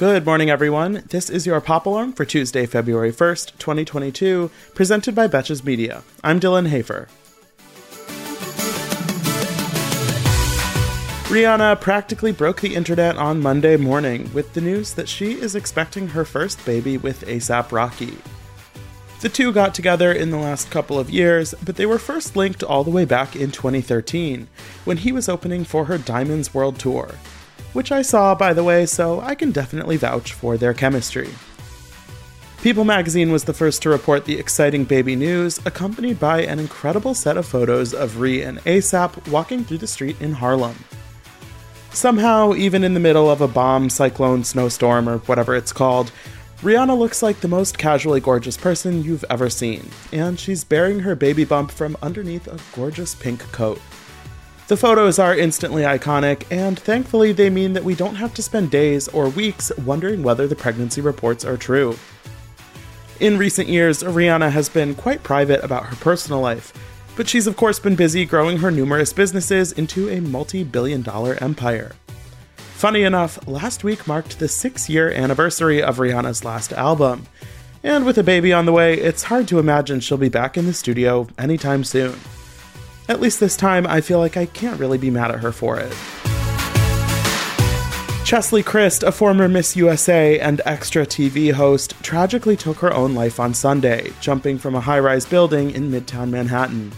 Good morning, everyone. This is your Pop Alarm for Tuesday, February 1st, 2022, presented by Betches Media. I'm Dylan Hafer. Rihanna practically broke the internet on Monday morning with the news that she is expecting her first baby with ASAP Rocky. The two got together in the last couple of years, but they were first linked all the way back in 2013 when he was opening for her Diamonds World Tour which I saw, by the way, so I can definitely vouch for their chemistry. People magazine was the first to report the exciting baby news, accompanied by an incredible set of photos of Ree and ASAP walking through the street in Harlem. Somehow, even in the middle of a bomb, cyclone, snowstorm, or whatever it's called, Rihanna looks like the most casually gorgeous person you've ever seen, and she's bearing her baby bump from underneath a gorgeous pink coat. The photos are instantly iconic, and thankfully, they mean that we don't have to spend days or weeks wondering whether the pregnancy reports are true. In recent years, Rihanna has been quite private about her personal life, but she's of course been busy growing her numerous businesses into a multi billion dollar empire. Funny enough, last week marked the six year anniversary of Rihanna's last album, and with a baby on the way, it's hard to imagine she'll be back in the studio anytime soon. At least this time, I feel like I can't really be mad at her for it. Chesley Kryst, a former Miss USA and Extra TV host, tragically took her own life on Sunday, jumping from a high rise building in Midtown Manhattan.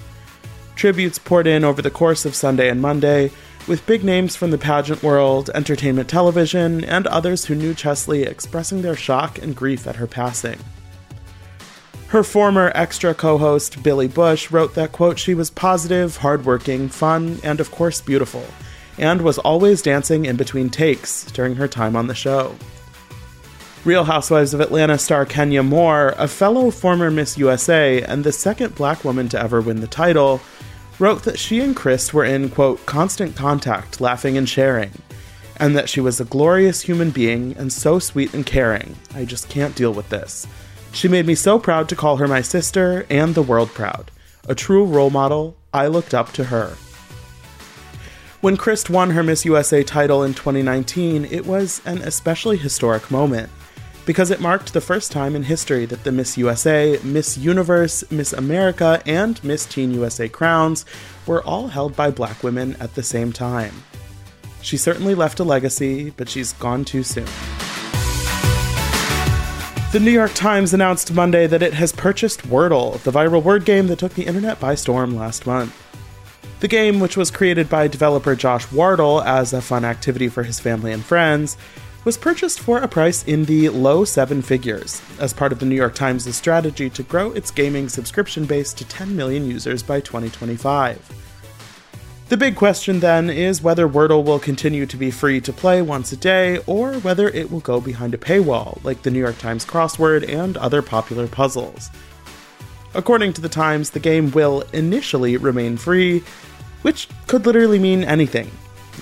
Tributes poured in over the course of Sunday and Monday, with big names from the pageant world, entertainment television, and others who knew Chesley expressing their shock and grief at her passing. Her former extra co-host Billy Bush wrote that quote she was positive, hardworking, fun, and of course beautiful, and was always dancing in between takes during her time on the show. Real Housewives of Atlanta star Kenya Moore, a fellow former Miss USA and the second black woman to ever win the title, wrote that she and Kryst were in, quote, constant contact, laughing and sharing, and that she was a glorious human being and so sweet and caring. I just can't deal with this. She made me so proud to call her my sister and the world proud. A true role model, I looked up to her. When Kryst won her Miss USA title in 2019, it was an especially historic moment because it marked the first time in history that the Miss USA, Miss Universe, Miss America, and Miss Teen USA crowns were all held by black women at the same time. She certainly left a legacy, but she's gone too soon. The New York Times announced Monday that it has purchased Wordle, the viral word game that took the internet by storm last month. The game, which was created by developer Josh Wardle as a fun activity for his family and friends, was purchased for a price in the low seven figures as part of the New York Times' strategy to grow its gaming subscription base to 10 million users by 2025. The big question then is whether Wordle will continue to be free to play once a day, or whether it will go behind a paywall, like the New York Times crossword and other popular puzzles. According to the Times, the game will initially remain free, which could literally mean anything.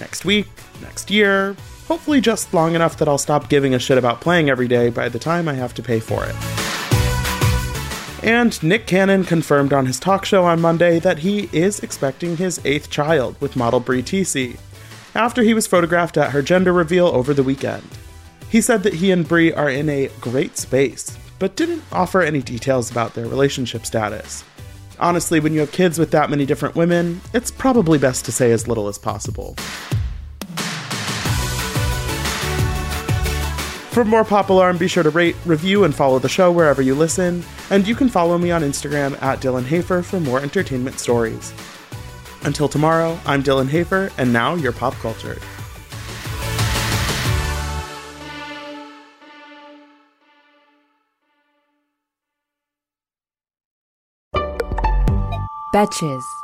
Next week, next year, hopefully just long enough that I'll stop giving a shit about playing every day by the time I have to pay for it. And Nick Cannon confirmed on his talk show on Monday that he is expecting his eighth child with model Brie Tiesi, after he was photographed at her gender reveal over the weekend. He said that he and Brie are in a great space, but didn't offer any details about their relationship status. Honestly, when you have kids with that many different women, it's probably best to say as little as possible. For more Pop Alarm, be sure to rate, review, and follow the show wherever you listen. And you can follow me on Instagram at Dylan Hafer for more entertainment stories. Until tomorrow, I'm Dylan Hafer, and now you're pop cultured. Betches.